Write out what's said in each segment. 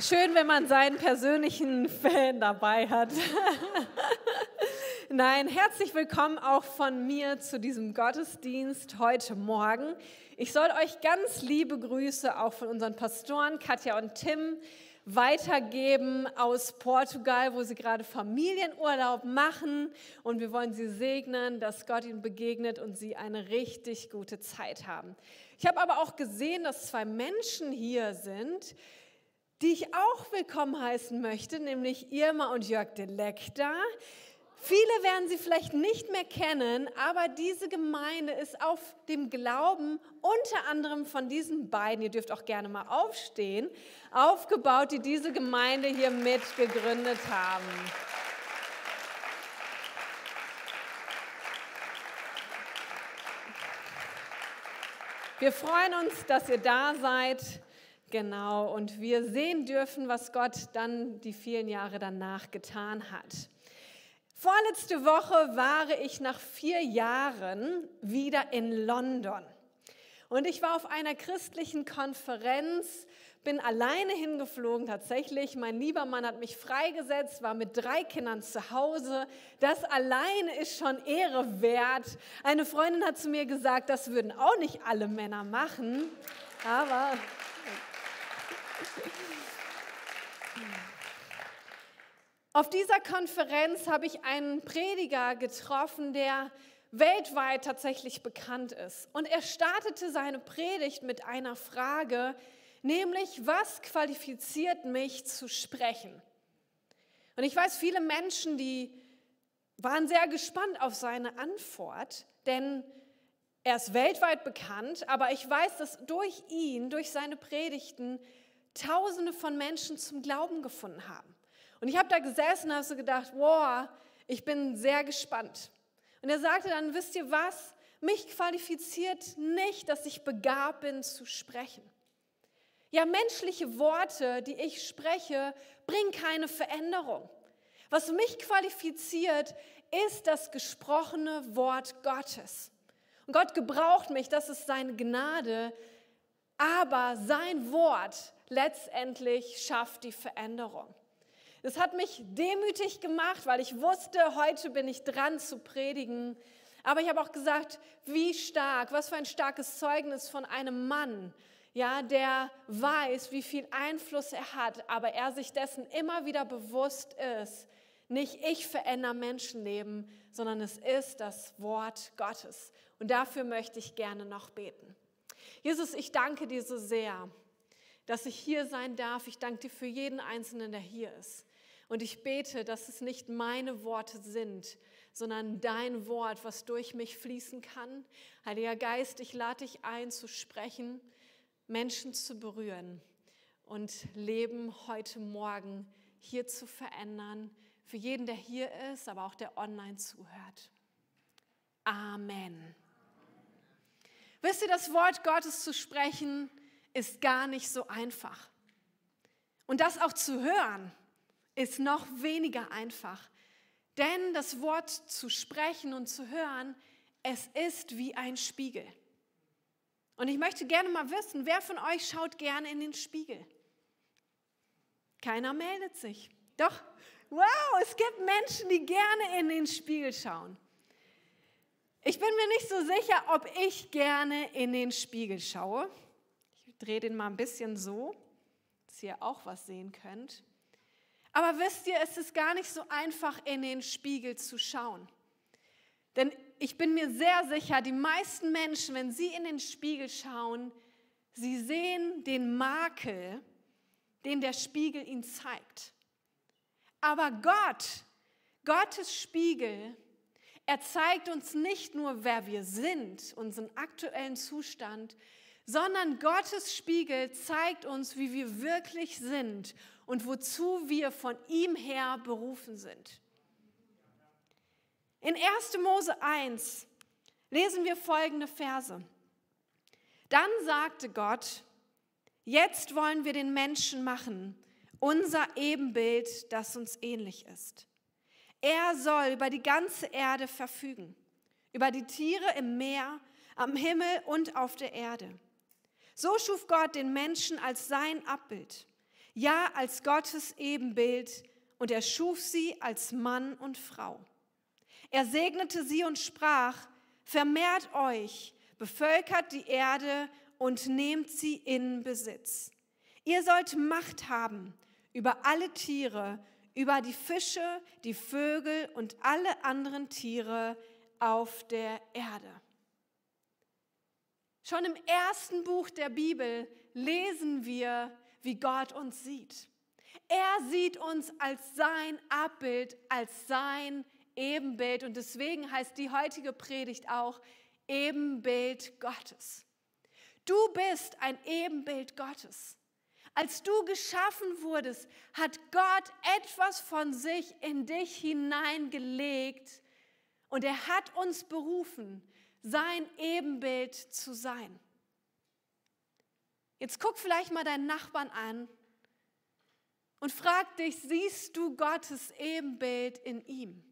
Schön, wenn man seinen persönlichen Fan dabei hat. Nein, herzlich willkommen auch von mir zu diesem Gottesdienst heute Morgen. Ich soll euch ganz liebe Grüße auch von unseren Pastoren Katja und Tim weitergeben aus Portugal, wo sie gerade Familienurlaub machen. Und wir wollen sie segnen, dass Gott ihnen begegnet und sie eine richtig gute Zeit haben. Ich habe aber auch gesehen, dass zwei Menschen hier sind, die ich auch willkommen heißen möchte, nämlich Irma und Jörg de Lecter. Viele werden sie vielleicht nicht mehr kennen, aber diese Gemeinde ist auf dem Glauben unter anderem von diesen beiden, ihr dürft auch gerne mal aufstehen, aufgebaut, die diese Gemeinde hier mitgegründet haben. Wir freuen uns, dass ihr da seid. Genau, und wir sehen dürfen, was Gott dann die vielen Jahre danach getan hat. Vorletzte Woche war ich nach vier Jahren wieder in London. Und ich war auf einer christlichen Konferenz, bin alleine hingeflogen tatsächlich. Mein lieber Mann hat mich freigesetzt, war mit drei Kindern zu Hause. Das alleine ist schon Ehre wert. Eine Freundin hat zu mir gesagt, das würden auch nicht alle Männer machen. Aber auf dieser Konferenz habe ich einen Prediger getroffen, der weltweit tatsächlich bekannt ist. Und er startete seine Predigt mit einer Frage, nämlich, was qualifiziert mich zu sprechen? Und ich weiß, viele Menschen, die waren sehr gespannt auf seine Antwort, denn er ist weltweit bekannt, aber ich weiß, dass durch ihn, durch seine Predigten, Tausende von Menschen zum Glauben gefunden haben. Und ich habe da gesessen und habe so gedacht, wow, ich bin sehr gespannt. Und er sagte dann, wisst ihr was? Mich qualifiziert nicht, dass ich begabt bin zu sprechen. Ja, menschliche Worte, die ich spreche, bringen keine Veränderung. Was mich qualifiziert, ist das gesprochene Wort Gottes. Und Gott gebraucht mich, das ist seine Gnade, aber sein Wort letztendlich schafft die Veränderung. Das hat mich demütig gemacht, weil ich wusste, heute bin ich dran zu predigen. Aber ich habe auch gesagt, wie stark, was für ein starkes Zeugnis von einem Mann, ja, der weiß, wie viel Einfluss er hat, aber er sich dessen immer wieder bewusst ist. Nicht ich verändere Menschenleben, sondern es ist das Wort Gottes. Und dafür möchte ich gerne noch beten. Jesus, ich danke dir so sehr dass ich hier sein darf. Ich danke dir für jeden Einzelnen, der hier ist. Und ich bete, dass es nicht meine Worte sind, sondern dein Wort, was durch mich fließen kann. Heiliger Geist, ich lade dich ein zu sprechen, Menschen zu berühren und Leben heute Morgen hier zu verändern. Für jeden, der hier ist, aber auch der online zuhört. Amen. Wisst ihr, das Wort Gottes zu sprechen, ist gar nicht so einfach. Und das auch zu hören, ist noch weniger einfach. Denn das Wort zu sprechen und zu hören, es ist wie ein Spiegel. Und ich möchte gerne mal wissen, wer von euch schaut gerne in den Spiegel? Keiner meldet sich. Doch, wow, es gibt Menschen, die gerne in den Spiegel schauen. Ich bin mir nicht so sicher, ob ich gerne in den Spiegel schaue drehe den mal ein bisschen so, dass ihr auch was sehen könnt. Aber wisst ihr, es ist gar nicht so einfach, in den Spiegel zu schauen. Denn ich bin mir sehr sicher, die meisten Menschen, wenn sie in den Spiegel schauen, sie sehen den Makel, den der Spiegel ihnen zeigt. Aber Gott, Gottes Spiegel, er zeigt uns nicht nur, wer wir sind, unseren aktuellen Zustand, sondern Gottes Spiegel zeigt uns, wie wir wirklich sind und wozu wir von ihm her berufen sind. In 1. Mose 1 lesen wir folgende Verse. Dann sagte Gott, jetzt wollen wir den Menschen machen, unser Ebenbild, das uns ähnlich ist. Er soll über die ganze Erde verfügen, über die Tiere im Meer, am Himmel und auf der Erde. So schuf Gott den Menschen als sein Abbild. ja als Gottes Ebenbild, und er schuf sie als Mann und Frau. Er segnete sie und sprach, vermehrt euch, bevölkert die Erde und nehmt sie in Besitz. Ihr sollt Macht haben über alle Tiere, über die Fische, die Vögel und alle anderen Tiere auf der Erde. Schon im ersten Buch der Bibel lesen wir, wie Gott uns sieht. Er sieht uns als sein Abbild, als sein Ebenbild. Und deswegen heißt die heutige Predigt auch Ebenbild Gottes. Du bist ein Ebenbild Gottes. Als du geschaffen wurdest, hat Gott etwas von sich in dich hineingelegt und er hat uns berufen, sein Ebenbild zu sein. Jetzt guck vielleicht mal deinen Nachbarn an und frag dich, siehst du Gottes Ebenbild in ihm?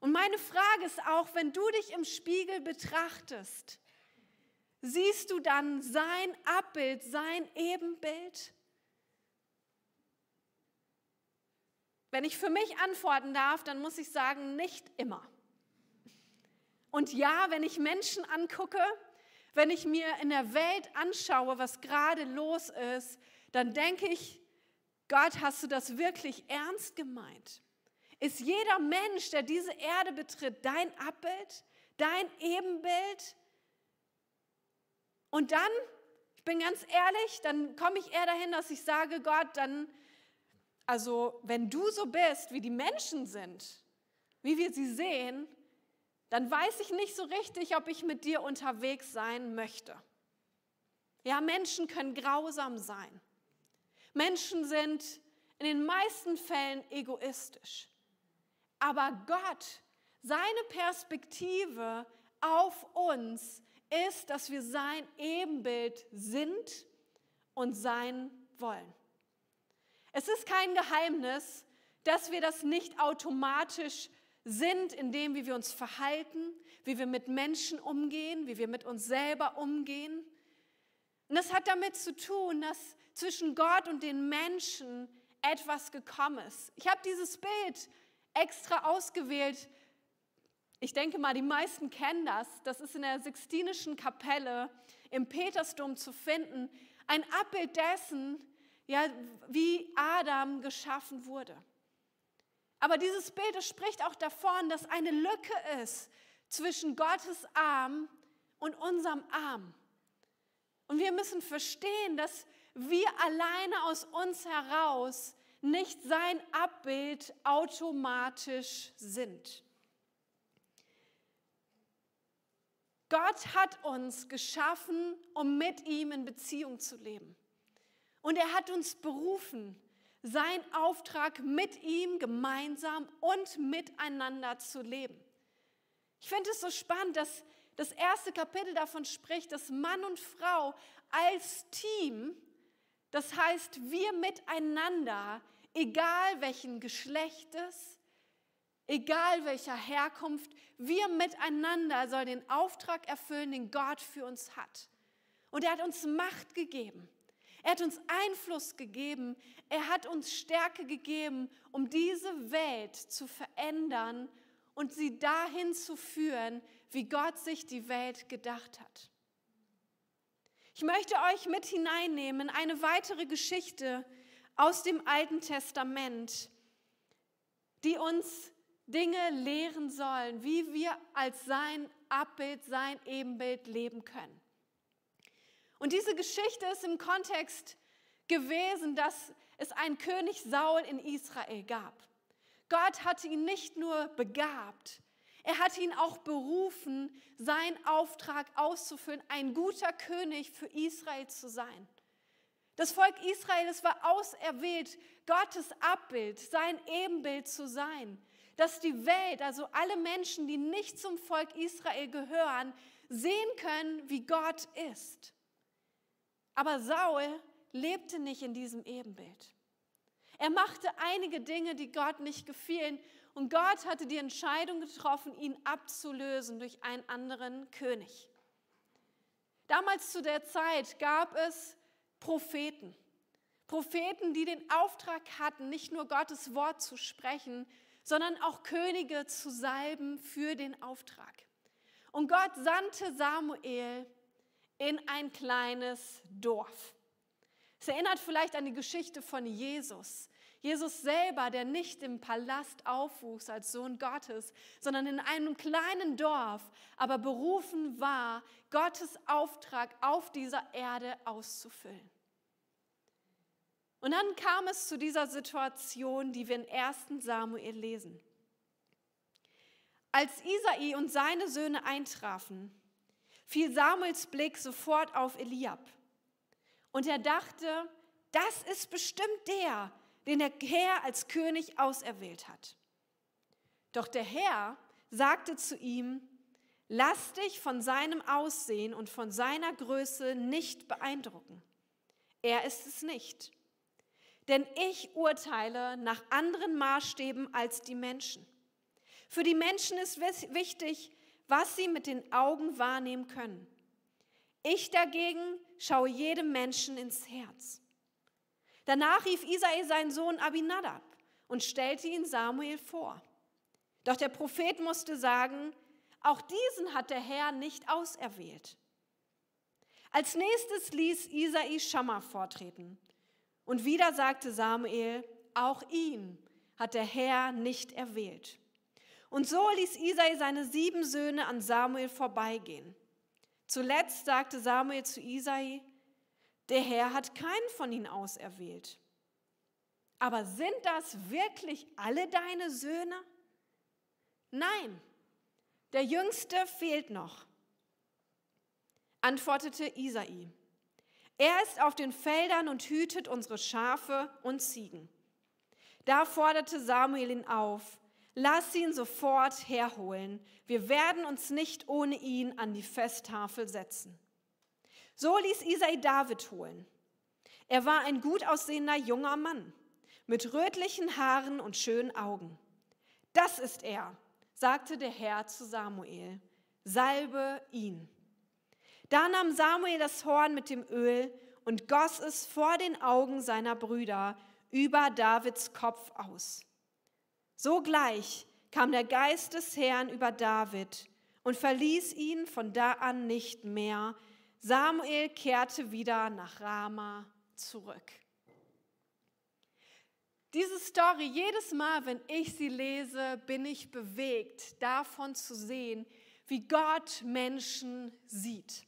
Und meine Frage ist auch, wenn du dich im Spiegel betrachtest, siehst du dann sein Abbild, sein Ebenbild? Wenn ich für mich antworten darf, dann muss ich sagen, nicht immer. Und ja, wenn ich Menschen angucke, wenn ich mir in der Welt anschaue, was gerade los ist, dann denke ich, Gott, hast du das wirklich ernst gemeint? Ist jeder Mensch, der diese Erde betritt, dein Abbild, dein Ebenbild? Und dann, ich bin ganz ehrlich, dann komme ich eher dahin, dass ich sage, Gott, dann, also wenn du so bist, wie die Menschen sind, wie wir sie sehen, dann weiß ich nicht so richtig, ob ich mit dir unterwegs sein möchte. Ja, Menschen können grausam sein. Menschen sind in den meisten Fällen egoistisch. Aber Gott, seine Perspektive auf uns ist, dass wir sein Ebenbild sind und sein wollen. Es ist kein Geheimnis, dass wir das nicht automatisch sind in dem, wie wir uns verhalten, wie wir mit Menschen umgehen, wie wir mit uns selber umgehen. Und das hat damit zu tun, dass zwischen Gott und den Menschen etwas gekommen ist. Ich habe dieses Bild extra ausgewählt. Ich denke mal, die meisten kennen das. Das ist in der Sixtinischen Kapelle im Petersdom zu finden. Ein Abbild dessen, ja, wie Adam geschaffen wurde. Aber dieses Bild spricht auch davon, dass eine Lücke ist zwischen Gottes Arm und unserem Arm. Und wir müssen verstehen, dass wir alleine aus uns heraus nicht sein Abbild automatisch sind. Gott hat uns geschaffen, um mit ihm in Beziehung zu leben. Und er hat uns berufen, sein Auftrag mit ihm gemeinsam und miteinander zu leben. Ich finde es so spannend, dass das erste Kapitel davon spricht, dass Mann und Frau als Team, das heißt wir miteinander, egal welchen Geschlechtes, egal welcher Herkunft, wir miteinander sollen den Auftrag erfüllen, den Gott für uns hat. Und er hat uns Macht gegeben. Er hat uns Einfluss gegeben. Er hat uns Stärke gegeben, um diese Welt zu verändern und sie dahin zu führen, wie Gott sich die Welt gedacht hat. Ich möchte euch mit hineinnehmen in eine weitere Geschichte aus dem Alten Testament, die uns Dinge lehren sollen, wie wir als sein Abbild, sein Ebenbild leben können. Und diese Geschichte ist im Kontext gewesen, dass es einen König Saul in Israel gab. Gott hatte ihn nicht nur begabt, er hatte ihn auch berufen, seinen Auftrag auszufüllen, ein guter König für Israel zu sein. Das Volk Israel, es war auserwählt, Gottes Abbild, sein Ebenbild zu sein. Dass die Welt, also alle Menschen, die nicht zum Volk Israel gehören, sehen können, wie Gott ist. Aber Saul lebte nicht in diesem Ebenbild. Er machte einige Dinge, die Gott nicht gefielen. Und Gott hatte die Entscheidung getroffen, ihn abzulösen durch einen anderen König. Damals zu der Zeit gab es Propheten. Propheten, die den Auftrag hatten, nicht nur Gottes Wort zu sprechen, sondern auch Könige zu salben für den Auftrag. Und Gott sandte Samuel in ein kleines Dorf. Es erinnert vielleicht an die Geschichte von Jesus. Jesus selber, der nicht im Palast aufwuchs als Sohn Gottes, sondern in einem kleinen Dorf, aber berufen war, Gottes Auftrag auf dieser Erde auszufüllen. Und dann kam es zu dieser Situation, die wir in 1 Samuel lesen. Als Isai und seine Söhne eintrafen, fiel Samuels Blick sofort auf Eliab. Und er dachte, das ist bestimmt der, den der Herr als König auserwählt hat. Doch der Herr sagte zu ihm, lass dich von seinem Aussehen und von seiner Größe nicht beeindrucken. Er ist es nicht. Denn ich urteile nach anderen Maßstäben als die Menschen. Für die Menschen ist wichtig, was sie mit den Augen wahrnehmen können. Ich dagegen schaue jedem Menschen ins Herz. Danach rief Isai seinen Sohn Abinadab und stellte ihn Samuel vor. Doch der Prophet musste sagen, auch diesen hat der Herr nicht auserwählt. Als nächstes ließ Isai Schammer vortreten. Und wieder sagte Samuel, auch ihn hat der Herr nicht erwählt. Und so ließ Isai seine sieben Söhne an Samuel vorbeigehen. Zuletzt sagte Samuel zu Isai, der Herr hat keinen von ihnen auserwählt. Aber sind das wirklich alle deine Söhne? Nein, der jüngste fehlt noch, antwortete Isai. Er ist auf den Feldern und hütet unsere Schafe und Ziegen. Da forderte Samuel ihn auf, lass ihn sofort herholen. Wir werden uns nicht ohne ihn an die Festtafel setzen. So ließ Isai David holen. Er war ein gut aussehender junger Mann mit rötlichen Haaren und schönen Augen. Das ist er, sagte der Herr zu Samuel. Salbe ihn. Da nahm Samuel das Horn mit dem Öl und goss es vor den Augen seiner Brüder über Davids Kopf aus. Sogleich kam der Geist des Herrn über David und verließ ihn von da an nicht mehr, Samuel kehrte wieder nach Rama zurück. Diese Story, jedes Mal, wenn ich sie lese, bin ich bewegt, davon zu sehen, wie Gott Menschen sieht.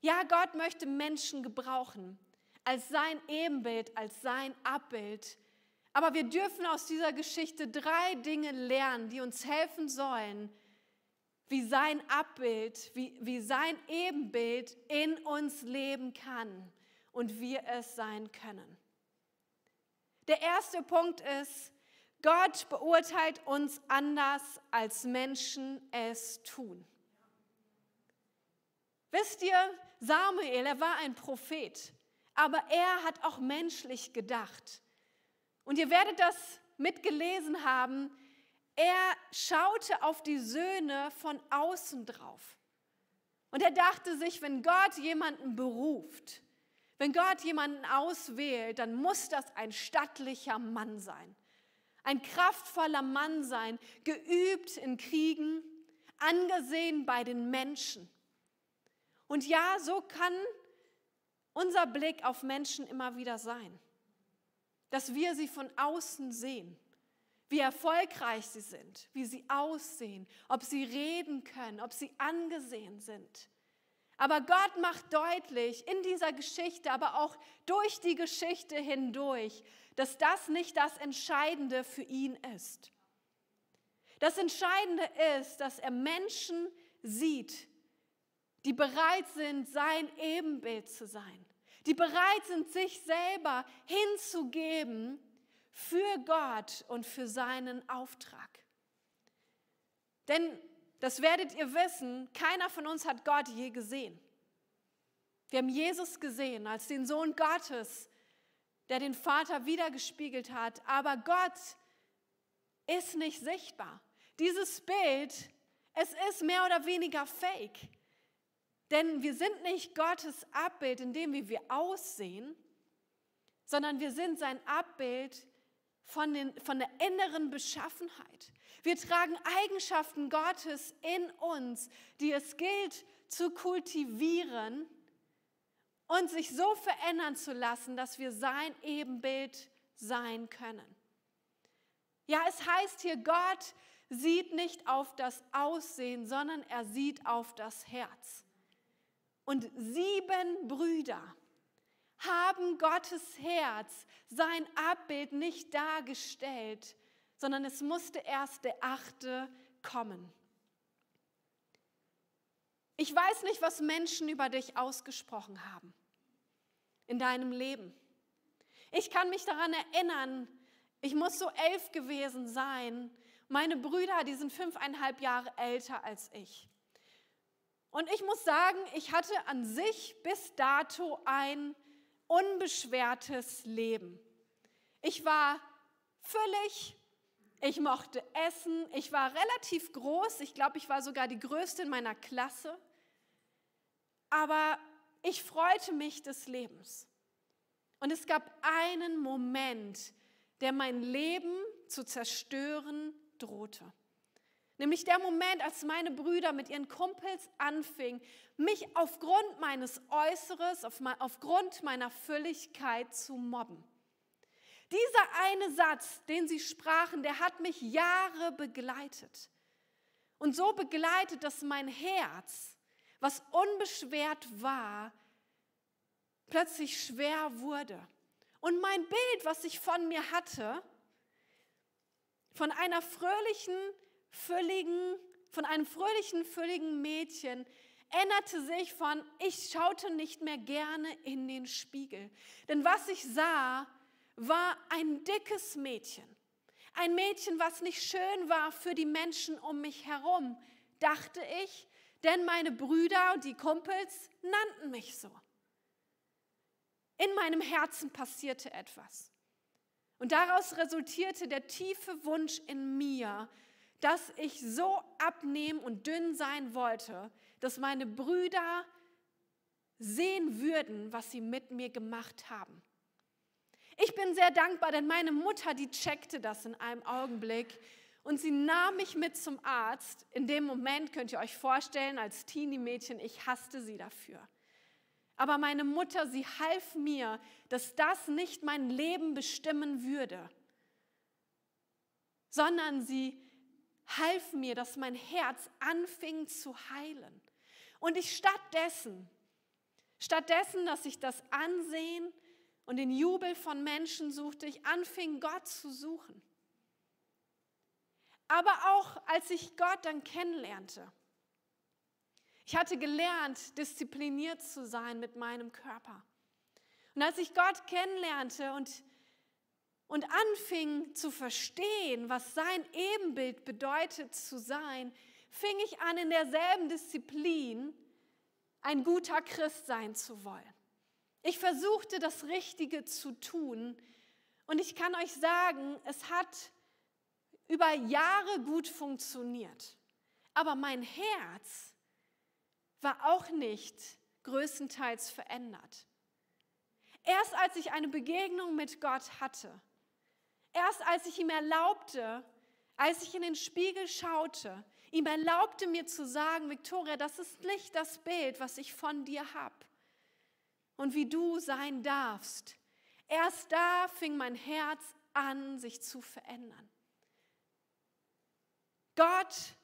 Ja, Gott möchte Menschen gebrauchen als sein Ebenbild, als sein Abbild. Aber wir dürfen aus dieser Geschichte drei Dinge lernen, die uns helfen sollen, wie sein Abbild, wie, wie sein Ebenbild in uns leben kann und wir es sein können. Der erste Punkt ist, Gott beurteilt uns anders, als Menschen es tun. Wisst ihr, Samuel, er war ein Prophet, aber er hat auch menschlich gedacht. Und ihr werdet das mitgelesen haben, er schaute auf die Söhne von außen drauf. Und er dachte sich, wenn Gott jemanden beruft, wenn Gott jemanden auswählt, dann muss das ein stattlicher Mann sein. Ein kraftvoller Mann sein, geübt in Kriegen, angesehen bei den Menschen. Und ja, so kann unser Blick auf Menschen immer wieder sein, dass wir sie von außen sehen wie erfolgreich sie sind, wie sie aussehen, ob sie reden können, ob sie angesehen sind. Aber Gott macht deutlich in dieser Geschichte, aber auch durch die Geschichte hindurch, dass das nicht das Entscheidende für ihn ist. Das Entscheidende ist, dass er Menschen sieht, die bereit sind, sein Ebenbild zu sein, die bereit sind, sich selber hinzugeben für Gott und für seinen Auftrag. Denn, das werdet ihr wissen, keiner von uns hat Gott je gesehen. Wir haben Jesus gesehen als den Sohn Gottes, der den Vater wiedergespiegelt hat. Aber Gott ist nicht sichtbar. Dieses Bild, es ist mehr oder weniger fake. Denn wir sind nicht Gottes Abbild in dem, wie wir aussehen, sondern wir sind sein Abbild von, den, von der inneren Beschaffenheit. Wir tragen Eigenschaften Gottes in uns, die es gilt zu kultivieren und sich so verändern zu lassen, dass wir sein Ebenbild sein können. Ja, es heißt hier, Gott sieht nicht auf das Aussehen, sondern er sieht auf das Herz. Und sieben Brüder haben Gottes Herz, sein Abbild nicht dargestellt, sondern es musste erst der achte kommen. Ich weiß nicht, was Menschen über dich ausgesprochen haben in deinem Leben. Ich kann mich daran erinnern, ich muss so elf gewesen sein. Meine Brüder, die sind fünfeinhalb Jahre älter als ich. Und ich muss sagen, ich hatte an sich bis dato ein unbeschwertes Leben. Ich war völlig, ich mochte essen, ich war relativ groß, ich glaube, ich war sogar die größte in meiner Klasse, aber ich freute mich des Lebens. Und es gab einen Moment, der mein Leben zu zerstören drohte. Nämlich der Moment, als meine Brüder mit ihren Kumpels anfingen, mich aufgrund meines Äußeres, aufgrund meiner Fülligkeit zu mobben. Dieser eine Satz, den sie sprachen, der hat mich Jahre begleitet. Und so begleitet, dass mein Herz, was unbeschwert war, plötzlich schwer wurde. Und mein Bild, was ich von mir hatte, von einer fröhlichen, fülligen, von einem fröhlichen, fülligen Mädchen änderte sich von, ich schaute nicht mehr gerne in den Spiegel. Denn was ich sah, war ein dickes Mädchen. Ein Mädchen, was nicht schön war für die Menschen um mich herum, dachte ich, denn meine Brüder und die Kumpels nannten mich so. In meinem Herzen passierte etwas. Und daraus resultierte der tiefe Wunsch in mir, dass ich so abnehmen und dünn sein wollte, dass meine Brüder sehen würden, was sie mit mir gemacht haben. Ich bin sehr dankbar, denn meine Mutter, die checkte das in einem Augenblick und sie nahm mich mit zum Arzt. In dem Moment könnt ihr euch vorstellen, als Teenie-Mädchen, ich hasste sie dafür. Aber meine Mutter, sie half mir, dass das nicht mein Leben bestimmen würde, sondern sie half mir, dass mein Herz anfing zu heilen. Und ich stattdessen, stattdessen, dass ich das Ansehen und den Jubel von Menschen suchte, ich anfing Gott zu suchen. Aber auch als ich Gott dann kennenlernte, ich hatte gelernt, diszipliniert zu sein mit meinem Körper. Und als ich Gott kennenlernte und und anfing zu verstehen, was sein Ebenbild bedeutet zu sein, fing ich an, in derselben Disziplin ein guter Christ sein zu wollen. Ich versuchte, das Richtige zu tun und ich kann euch sagen, es hat über Jahre gut funktioniert. Aber mein Herz war auch nicht größtenteils verändert. Erst als ich eine Begegnung mit Gott hatte, Erst als ich ihm erlaubte, als ich in den Spiegel schaute, ihm erlaubte mir zu sagen, Victoria, das ist nicht das Bild, was ich von dir habe und wie du sein darfst. Erst da fing mein Herz an, sich zu verändern. Gott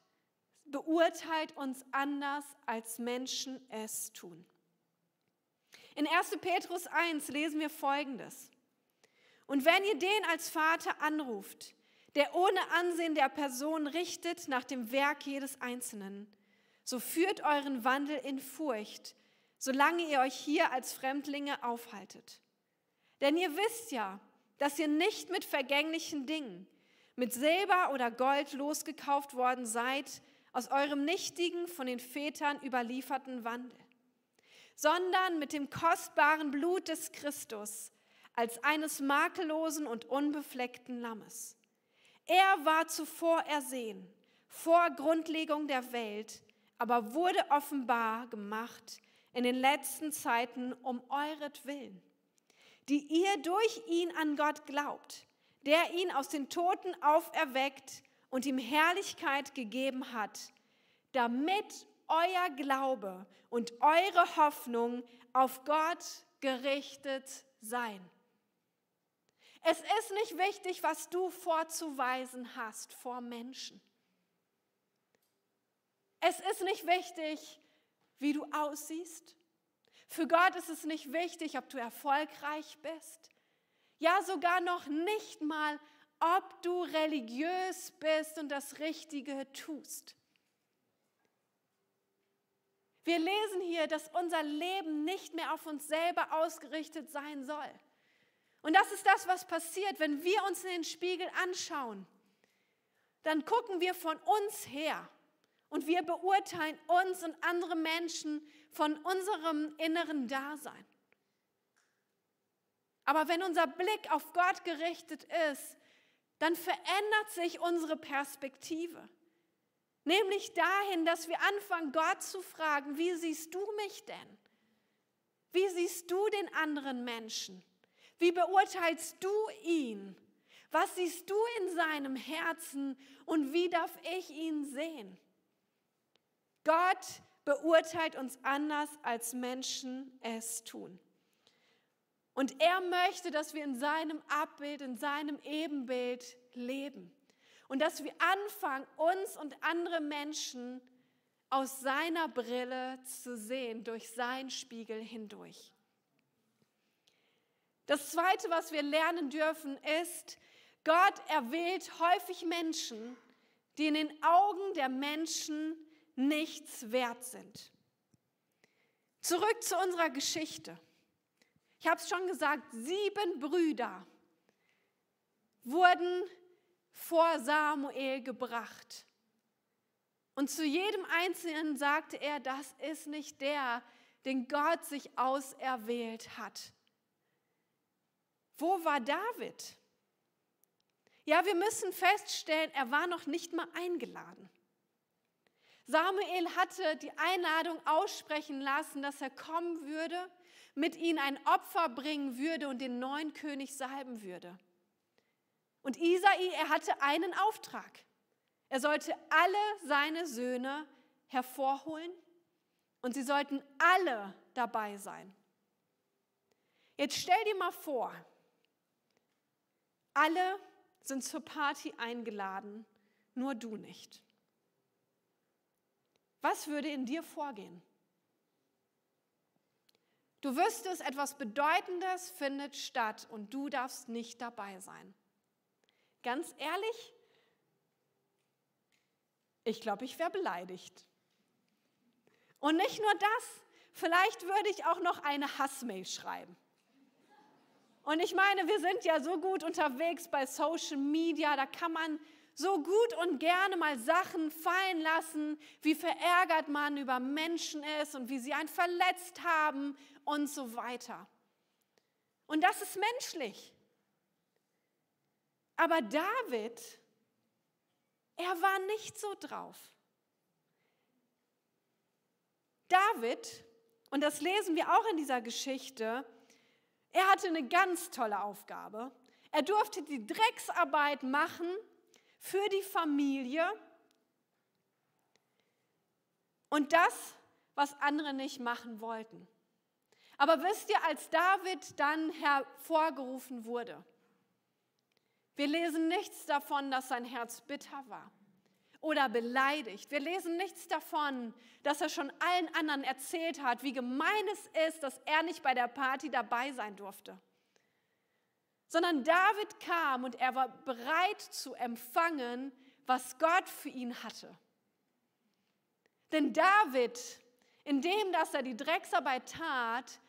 beurteilt uns anders, als Menschen es tun. In 1. Petrus 1 lesen wir Folgendes. Und wenn ihr den als Vater anruft, der ohne Ansehen der Person richtet nach dem Werk jedes Einzelnen, so führt euren Wandel in Furcht, solange ihr euch hier als Fremdlinge aufhaltet. Denn ihr wisst ja, dass ihr nicht mit vergänglichen Dingen, mit Silber oder Gold losgekauft worden seid aus eurem nichtigen, von den Vätern überlieferten Wandel, sondern mit dem kostbaren Blut des Christus, als eines makellosen und unbefleckten Lammes. Er war zuvor ersehen, vor Grundlegung der Welt, aber wurde offenbar gemacht in den letzten Zeiten um euretwillen. die ihr durch ihn an Gott glaubt, der ihn aus den Toten auferweckt und ihm Herrlichkeit gegeben hat, damit euer Glaube und eure Hoffnung auf Gott gerichtet sein. Es ist nicht wichtig, was du vorzuweisen hast vor Menschen. Es ist nicht wichtig, wie du aussiehst. Für Gott ist es nicht wichtig, ob du erfolgreich bist. Ja, sogar noch nicht mal, ob du religiös bist und das Richtige tust. Wir lesen hier, dass unser Leben nicht mehr auf uns selber ausgerichtet sein soll. Und das ist das, was passiert, wenn wir uns in den Spiegel anschauen. Dann gucken wir von uns her und wir beurteilen uns und andere Menschen von unserem inneren Dasein. Aber wenn unser Blick auf Gott gerichtet ist, dann verändert sich unsere Perspektive. Nämlich dahin, dass wir anfangen, Gott zu fragen, wie siehst du mich denn? Wie siehst du den anderen Menschen? Wie beurteilst du ihn? Was siehst du in seinem Herzen und wie darf ich ihn sehen? Gott beurteilt uns anders, als Menschen es tun. Und er möchte, dass wir in seinem Abbild, in seinem Ebenbild leben. Und dass wir anfangen, uns und andere Menschen aus seiner Brille zu sehen, durch seinen Spiegel hindurch. Das Zweite, was wir lernen dürfen, ist, Gott erwählt häufig Menschen, die in den Augen der Menschen nichts wert sind. Zurück zu unserer Geschichte. Ich habe es schon gesagt, sieben Brüder wurden vor Samuel gebracht. Und zu jedem Einzelnen sagte er, das ist nicht der, den Gott sich auserwählt hat. Wo war David? Ja, wir müssen feststellen, er war noch nicht mal eingeladen. Samuel hatte die Einladung aussprechen lassen, dass er kommen würde, mit ihnen ein Opfer bringen würde und den neuen König salben würde. Und Isai, er hatte einen Auftrag. Er sollte alle seine Söhne hervorholen und sie sollten alle dabei sein. Jetzt stell dir mal vor, alle sind zur Party eingeladen, nur du nicht. Was würde in dir vorgehen? Du wüsstest, etwas Bedeutendes findet statt und du darfst nicht dabei sein. Ganz ehrlich, ich glaube, ich wäre beleidigt. Und nicht nur das, vielleicht würde ich auch noch eine Hassmail schreiben. Und ich meine, wir sind ja so gut unterwegs bei Social Media, da kann man so gut und gerne mal Sachen fallen lassen, wie verärgert man über Menschen ist und wie sie einen verletzt haben und so weiter. Und das ist menschlich. Aber David, er war nicht so drauf. David, und das lesen wir auch in dieser Geschichte, er hatte eine ganz tolle Aufgabe. Er durfte die Drecksarbeit machen für die Familie und das, was andere nicht machen wollten. Aber wisst ihr, als David dann hervorgerufen wurde, wir lesen nichts davon, dass sein Herz bitter war oder beleidigt. Wir lesen nichts davon, dass er schon allen anderen erzählt hat, wie gemein es ist, dass er nicht bei der Party dabei sein durfte. Sondern David kam und er war bereit zu empfangen, was Gott für ihn hatte. Denn David, indem dass er die Drecksarbeit tat,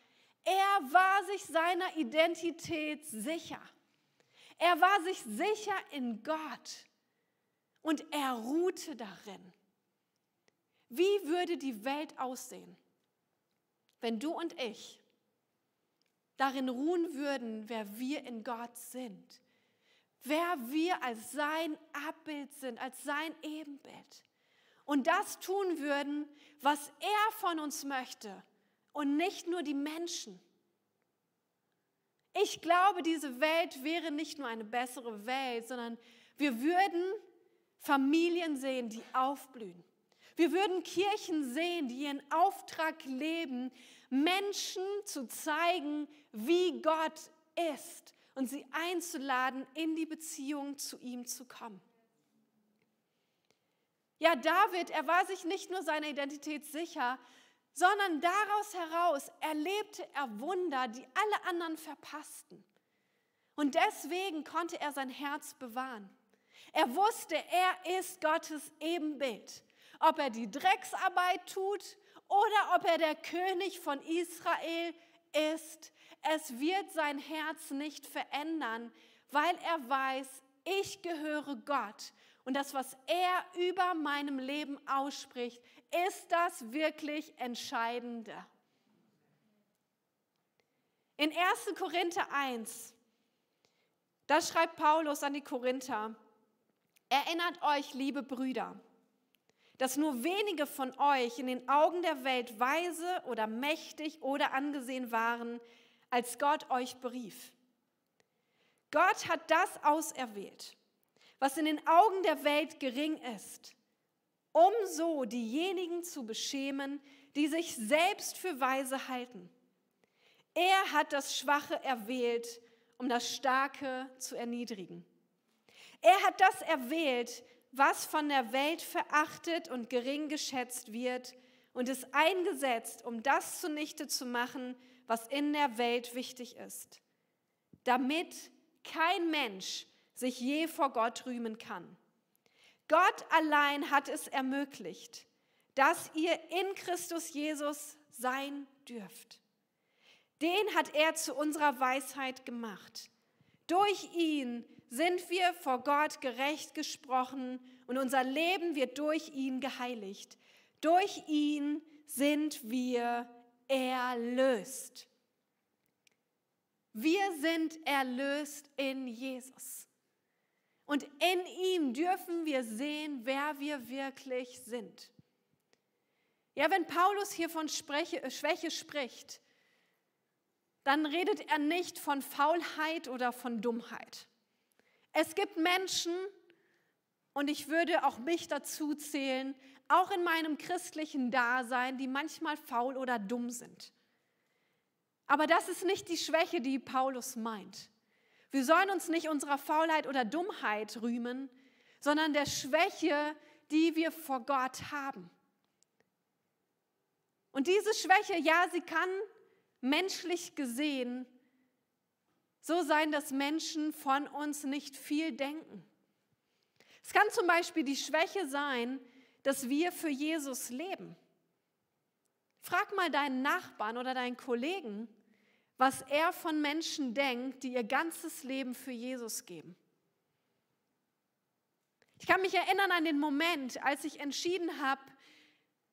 er war sich seiner Identität sicher. Er war sich sicher in Gott und er ruhte darin. Wie würde die Welt aussehen, wenn du und ich darin ruhen würden, wer wir in Gott sind, wer wir als sein Abbild sind, als sein Ebenbild und das tun würden, was er von uns möchte und nicht nur die Menschen. Ich glaube, diese Welt wäre nicht nur eine bessere Welt, sondern wir würden Familien sehen, die aufblühen. Wir würden Kirchen sehen, die ihren Auftrag leben, Menschen zu zeigen, wie Gott ist und sie einzuladen, in die Beziehung zu ihm zu kommen. Ja, David, er war sich nicht nur seiner Identität sicher, sondern daraus heraus erlebte er Wunder, die alle anderen verpassten. Und deswegen konnte er sein Herz bewahren. Er wusste, er ist Gottes Ebenbild. Ob er die Drecksarbeit tut oder ob er der König von Israel ist, es wird sein Herz nicht verändern, weil er weiß, ich gehöre Gott. Und das, was er über meinem Leben ausspricht, ist das wirklich Entscheidende. In 1. Korinther 1, da schreibt Paulus an die Korinther, erinnert euch, liebe Brüder, dass nur wenige von euch in den Augen der Welt weise oder mächtig oder angesehen waren, als Gott euch berief. Gott hat das auserwählt, was in den Augen der Welt gering ist, um so diejenigen zu beschämen, die sich selbst für weise halten. Er hat das Schwache erwählt, um das Starke zu erniedrigen. Er hat das erwählt, was von der Welt verachtet und gering geschätzt wird, und es eingesetzt, um das zunichte zu machen, was in der Welt wichtig ist, damit kein Mensch sich je vor Gott rühmen kann. Gott allein hat es ermöglicht, dass ihr in Christus Jesus sein dürft. Den hat er zu unserer Weisheit gemacht. Durch ihn sind wir vor Gott gerecht gesprochen und unser Leben wird durch ihn geheiligt. Durch ihn sind wir erlöst. Wir sind erlöst in Jesus. Und in ihm dürfen wir sehen, wer wir wirklich sind. Ja, wenn Paulus hier von Schwäche spricht, dann redet er nicht von Faulheit oder von Dummheit. Es gibt Menschen, und ich würde auch mich dazu zählen, auch in meinem christlichen Dasein, die manchmal faul oder dumm sind. Aber das ist nicht die Schwäche, die Paulus meint. Wir sollen uns nicht unserer Faulheit oder Dummheit rühmen, sondern der Schwäche, die wir vor Gott haben. Und diese Schwäche, ja, sie kann menschlich gesehen so sein, dass Menschen von uns nicht viel denken. Es kann zum Beispiel die Schwäche sein, dass wir für Jesus leben. Frag mal deinen Nachbarn oder deinen Kollegen, was er von Menschen denkt, die ihr ganzes Leben für Jesus geben. Ich kann mich erinnern an den Moment, als ich entschieden habe,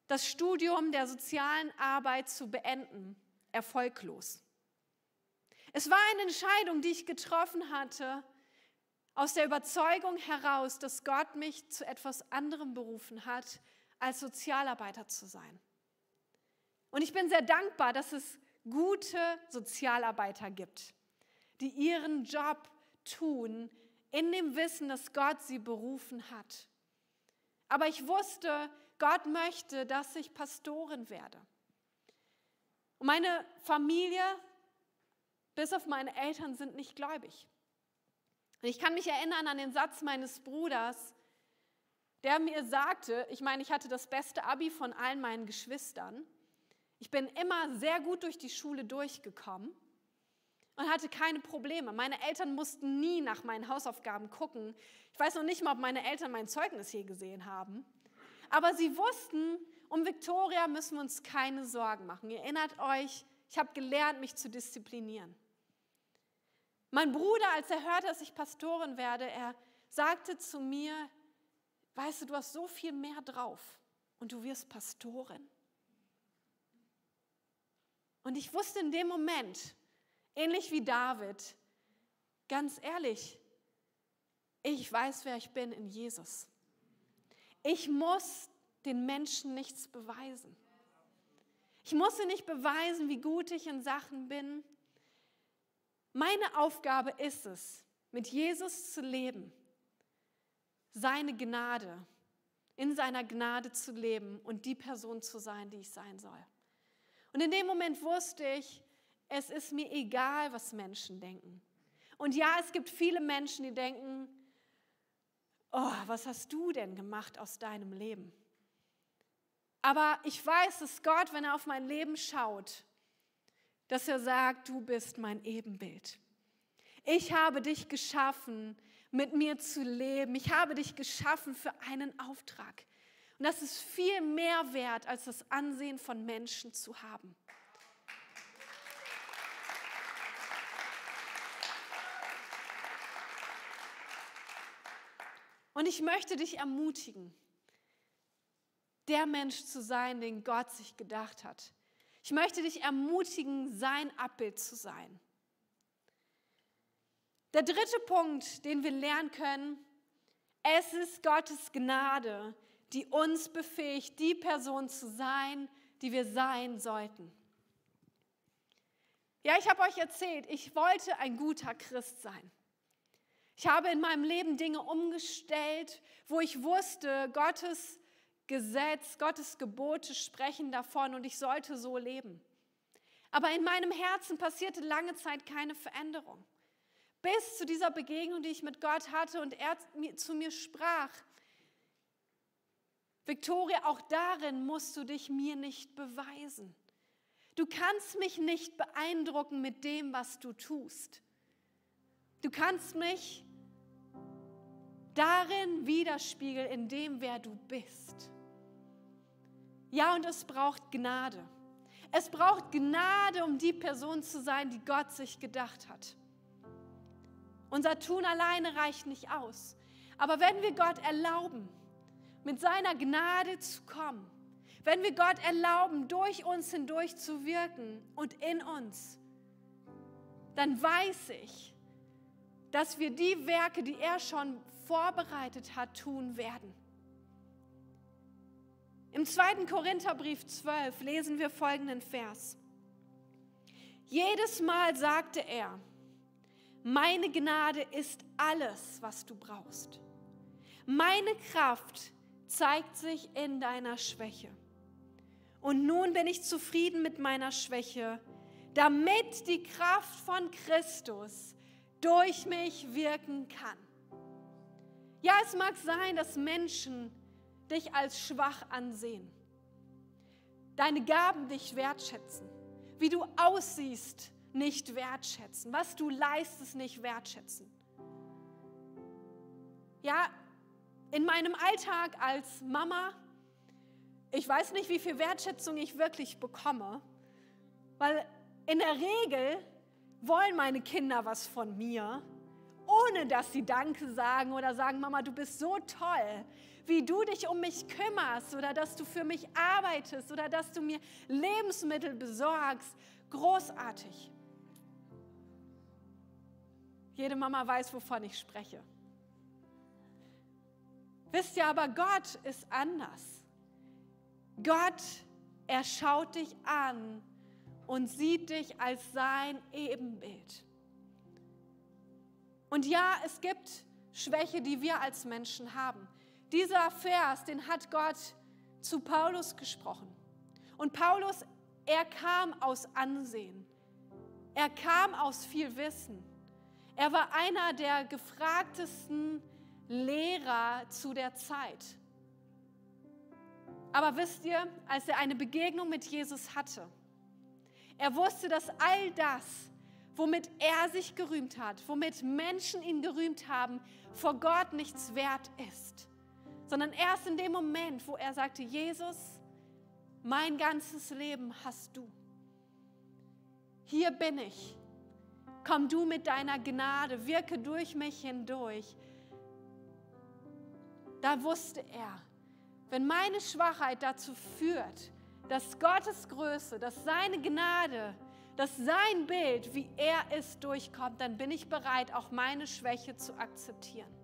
das Studium der sozialen Arbeit zu beenden erfolglos. Es war eine Entscheidung, die ich getroffen hatte, aus der Überzeugung heraus, dass Gott mich zu etwas anderem berufen hat, als Sozialarbeiter zu sein. Und ich bin sehr dankbar, dass es gute Sozialarbeiter gibt, die ihren Job tun in dem Wissen, dass Gott sie berufen hat. Aber ich wusste, Gott möchte, dass ich Pastorin werde. Und meine Familie, bis auf meine Eltern, sind nicht gläubig. Und ich kann mich erinnern an den Satz meines Bruders, der mir sagte, ich meine, ich hatte das beste Abi von allen meinen Geschwistern. Ich bin immer sehr gut durch die Schule durchgekommen und hatte keine Probleme. Meine Eltern mussten nie nach meinen Hausaufgaben gucken. Ich weiß noch nicht mal, ob meine Eltern mein Zeugnis je gesehen haben. Aber sie wussten, um Victoria müssen wir uns keine Sorgen machen. Ihr erinnert euch, ich habe gelernt, mich zu disziplinieren. Mein Bruder, als er hörte, dass ich Pastorin werde, er sagte zu mir, weißt du, du hast so viel mehr drauf und du wirst Pastorin. Und ich wusste in dem Moment, ähnlich wie David, ganz ehrlich, ich weiß, wer ich bin in Jesus. Ich muss den Menschen nichts beweisen. Ich muss nicht beweisen, wie gut ich in Sachen bin. Meine Aufgabe ist es, mit Jesus zu leben, seine Gnade, in seiner Gnade zu leben und die Person zu sein, die ich sein soll. Und in dem Moment wusste ich, es ist mir egal, was Menschen denken. Und ja, es gibt viele Menschen, die denken, oh, was hast du denn gemacht aus deinem Leben? Aber ich weiß, dass Gott, wenn er auf mein Leben schaut, dass er sagt, du bist mein Ebenbild. Ich habe dich geschaffen, mit mir zu leben. Ich habe dich geschaffen für einen Auftrag. Und das ist viel mehr wert, als das Ansehen von Menschen zu haben. Und ich möchte dich ermutigen, der Mensch zu sein, den Gott sich gedacht hat. Ich möchte dich ermutigen, sein Abbild zu sein. Der dritte Punkt, den wir lernen können, es ist Gottes Gnade, die uns befähigt, die Person zu sein, die wir sein sollten. Ja, ich habe euch erzählt, ich wollte ein guter Christ sein. Ich habe in meinem Leben Dinge umgestellt, wo ich wusste, Gottes Gesetz, Gottes Gebote sprechen davon und ich sollte so leben. Aber in meinem Herzen passierte lange Zeit keine Veränderung. Bis zu dieser Begegnung, die ich mit Gott hatte und er zu mir sprach, Victoria, auch darin musst du dich mir nicht beweisen. Du kannst mich nicht beeindrucken mit dem, was du tust. Du kannst mich darin widerspiegeln, in dem, wer du bist. Ja, und es braucht Gnade. Es braucht Gnade, um die Person zu sein, die Gott sich gedacht hat. Unser Tun alleine reicht nicht aus. Aber wenn wir Gott erlauben, mit seiner Gnade zu kommen, wenn wir Gott erlauben, durch uns hindurch zu wirken und in uns, dann weiß ich, dass wir die Werke, die er schon vorbereitet hat, tun werden. Im 2. Korintherbrief 12 lesen wir folgenden Vers. Jedes Mal sagte er, meine Gnade ist alles, was du brauchst. Meine Kraft zeigt sich in deiner Schwäche. Und nun bin ich zufrieden mit meiner Schwäche, damit die Kraft von Christus durch mich wirken kann. Ja, es mag sein, dass Menschen dich als schwach ansehen, deine Gaben dich wertschätzen, wie du aussiehst nicht wertschätzen, was du leistest nicht wertschätzen. Ja, in meinem Alltag als Mama, ich weiß nicht, wie viel Wertschätzung ich wirklich bekomme, weil in der Regel wollen meine Kinder was von mir, ohne dass sie Danke sagen oder sagen, Mama, du bist so toll, wie du dich um mich kümmerst oder dass du für mich arbeitest oder dass du mir Lebensmittel besorgst. Großartig. Jede Mama weiß, wovon ich spreche. Wisst ihr aber, Gott ist anders. Gott, er schaut dich an und sieht dich als sein Ebenbild. Und ja, es gibt Schwäche, die wir als Menschen haben. Dieser Vers, den hat Gott zu Paulus gesprochen. Und Paulus, er kam aus Ansehen. Er kam aus viel Wissen. Er war einer der gefragtesten Lehrer zu der Zeit. Aber wisst ihr, als er eine Begegnung mit Jesus hatte, er wusste, dass all das, womit er sich gerühmt hat, womit Menschen ihn gerühmt haben, vor Gott nichts wert ist, sondern erst in dem Moment, wo er sagte, Jesus, mein ganzes Leben hast du. Hier bin ich. Komm du mit deiner Gnade, wirke durch mich hindurch. Da wusste er, wenn meine Schwachheit dazu führt, dass Gottes Größe, dass seine Gnade, dass sein Bild, wie er ist, durchkommt, dann bin ich bereit, auch meine Schwäche zu akzeptieren.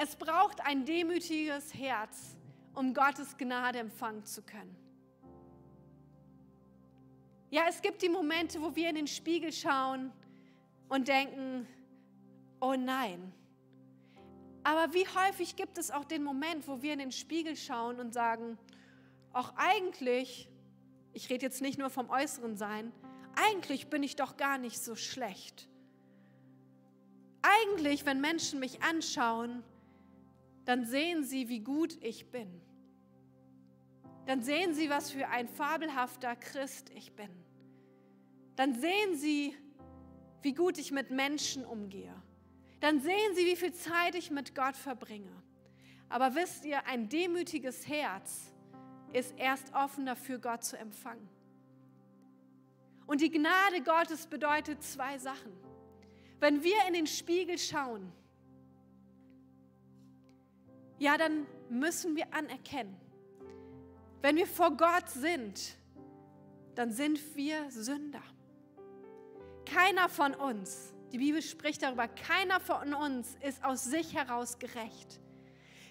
Es braucht ein demütiges Herz, um Gottes Gnade empfangen zu können. Ja, es gibt die Momente, wo wir in den Spiegel schauen und denken, oh nein. Aber wie häufig gibt es auch den Moment, wo wir in den Spiegel schauen und sagen, auch eigentlich, ich rede jetzt nicht nur vom äußeren Sein, eigentlich bin ich doch gar nicht so schlecht. Eigentlich, wenn Menschen mich anschauen, dann sehen sie, wie gut ich bin. Dann sehen sie, was für ein fabelhafter Christ ich bin. Dann sehen sie, wie gut ich mit Menschen umgehe. Dann sehen sie, wie viel Zeit ich mit Gott verbringe. Aber wisst ihr, ein demütiges Herz ist erst offen dafür, Gott zu empfangen. Und die Gnade Gottes bedeutet zwei Sachen. Wenn wir in den Spiegel schauen, ja, dann müssen wir anerkennen, wenn wir vor Gott sind, dann sind wir Sünder. Keiner von uns, die Bibel spricht darüber, keiner von uns ist aus sich heraus gerecht.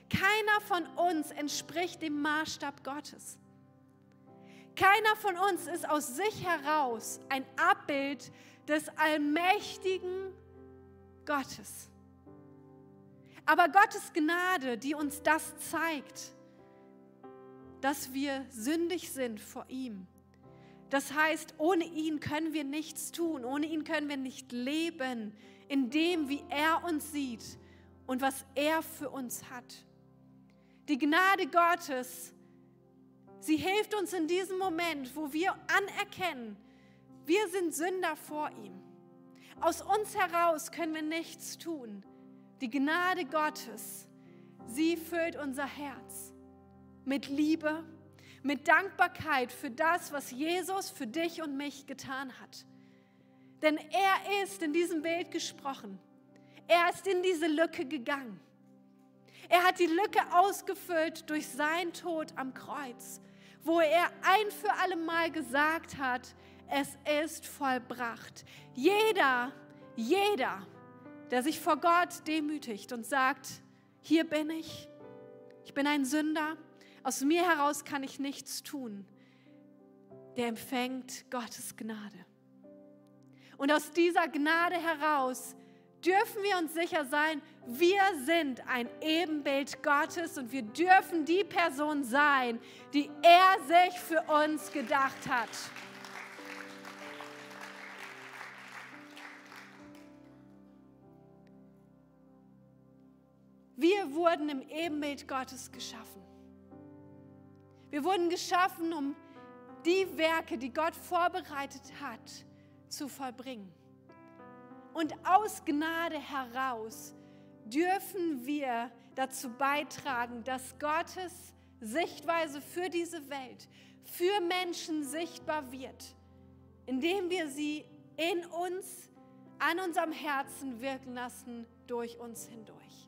Keiner von uns entspricht dem Maßstab Gottes. Keiner von uns ist aus sich heraus ein Abbild des allmächtigen Gottes. Aber Gottes Gnade, die uns das zeigt, dass wir sündig sind vor ihm. Das heißt, ohne ihn können wir nichts tun, ohne ihn können wir nicht leben, in dem, wie er uns sieht und was er für uns hat. Die Gnade Gottes, sie hilft uns in diesem Moment, wo wir anerkennen, wir sind Sünder vor ihm. Aus uns heraus können wir nichts tun. Die Gnade Gottes, sie füllt unser Herz mit Liebe, mit Dankbarkeit für das, was Jesus für dich und mich getan hat. Denn er ist in diesem Bild gesprochen. Er ist in diese Lücke gegangen. Er hat die Lücke ausgefüllt durch seinen Tod am Kreuz, wo er ein für alle Mal gesagt hat, es ist vollbracht. Jeder, jeder, der sich vor Gott demütigt und sagt, hier bin ich, ich bin ein Sünder, aus mir heraus kann ich nichts tun, der empfängt Gottes Gnade. Und aus dieser Gnade heraus dürfen wir uns sicher sein, wir sind ein Ebenbild Gottes und wir dürfen die Person sein, die er sich für uns gedacht hat. Wurden im Ebenbild Gottes geschaffen. Wir wurden geschaffen, um die Werke, die Gott vorbereitet hat, zu vollbringen. Und aus Gnade heraus dürfen wir dazu beitragen, dass Gottes Sichtweise für diese Welt, für Menschen sichtbar wird, indem wir sie in uns, an unserem Herzen wirken lassen, durch uns hindurch.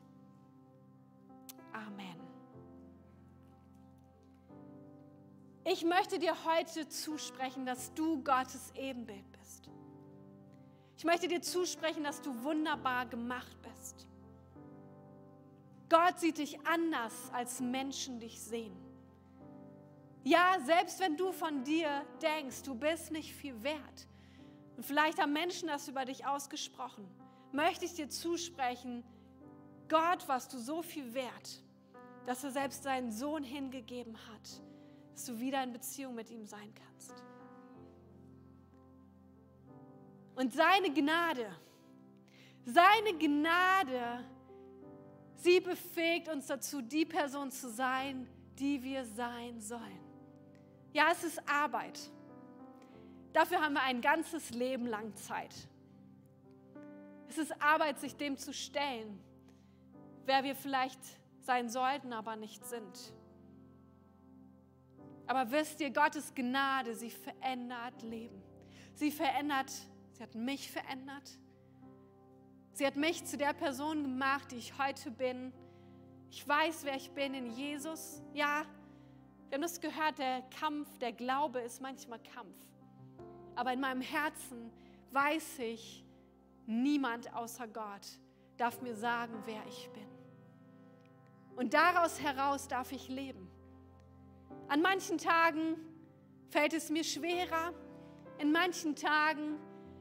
Amen. Ich möchte dir heute zusprechen, dass du Gottes Ebenbild bist. Ich möchte dir zusprechen, dass du wunderbar gemacht bist. Gott sieht dich anders, als Menschen dich sehen. Ja, selbst wenn du von dir denkst, du bist nicht viel wert, und vielleicht haben Menschen das über dich ausgesprochen, möchte ich dir zusprechen, Gott warst du so viel wert, dass er selbst seinen Sohn hingegeben hat, dass du wieder in Beziehung mit ihm sein kannst. Und seine Gnade, seine Gnade, sie befähigt uns dazu, die Person zu sein, die wir sein sollen. Ja, es ist Arbeit. Dafür haben wir ein ganzes Leben lang Zeit. Es ist Arbeit, sich dem zu stellen wer wir vielleicht sein sollten, aber nicht sind. Aber wisst ihr, Gottes Gnade, sie verändert Leben. Sie verändert, sie hat mich verändert. Sie hat mich zu der Person gemacht, die ich heute bin. Ich weiß, wer ich bin in Jesus. Ja, wir haben das gehört, der Kampf, der Glaube ist manchmal Kampf. Aber in meinem Herzen weiß ich, niemand außer Gott darf mir sagen, wer ich bin. Und daraus heraus darf ich leben. An manchen Tagen fällt es mir schwerer, In manchen Tagen,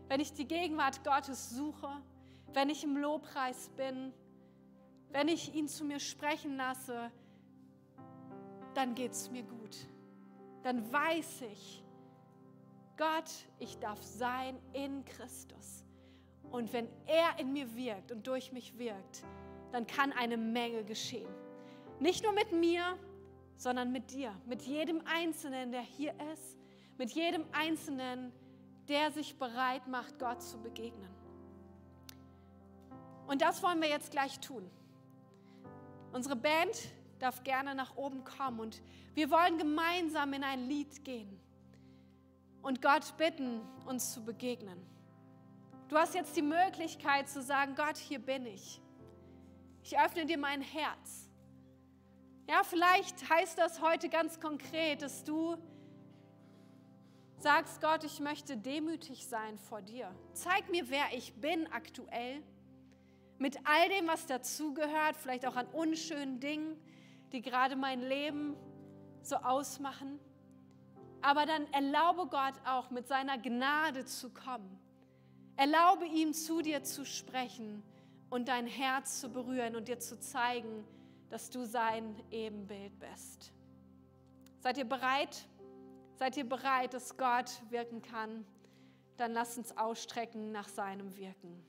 wenn ich die Gegenwart Gottes suche, wenn ich im Lobpreis bin, wenn ich ihn zu mir sprechen lasse, dann geht es mir gut. Dann weiß ich, Gott, ich darf sein in Christus. Und wenn er in mir wirkt und durch mich wirkt, dann kann eine Menge geschehen. Nicht nur mit mir, sondern mit dir, mit jedem Einzelnen, der hier ist, mit jedem Einzelnen, der sich bereit macht, Gott zu begegnen. Und das wollen wir jetzt gleich tun. Unsere Band darf gerne nach oben kommen und wir wollen gemeinsam in ein Lied gehen und Gott bitten, uns zu begegnen. Du hast jetzt die Möglichkeit zu sagen, Gott, hier bin ich. Ich öffne dir mein Herz. Ja, vielleicht heißt das heute ganz konkret, dass du sagst, Gott, ich möchte demütig sein vor dir. Zeig mir, wer ich bin aktuell, mit all dem, was dazugehört, vielleicht auch an unschönen Dingen, die gerade mein Leben so ausmachen. Aber dann erlaube Gott auch mit seiner Gnade zu kommen. Erlaube ihm zu dir zu sprechen und dein Herz zu berühren und dir zu zeigen, dass du sein Ebenbild bist. Seid ihr bereit? Seid ihr bereit, dass Gott wirken kann? Dann lasst uns ausstrecken nach seinem Wirken.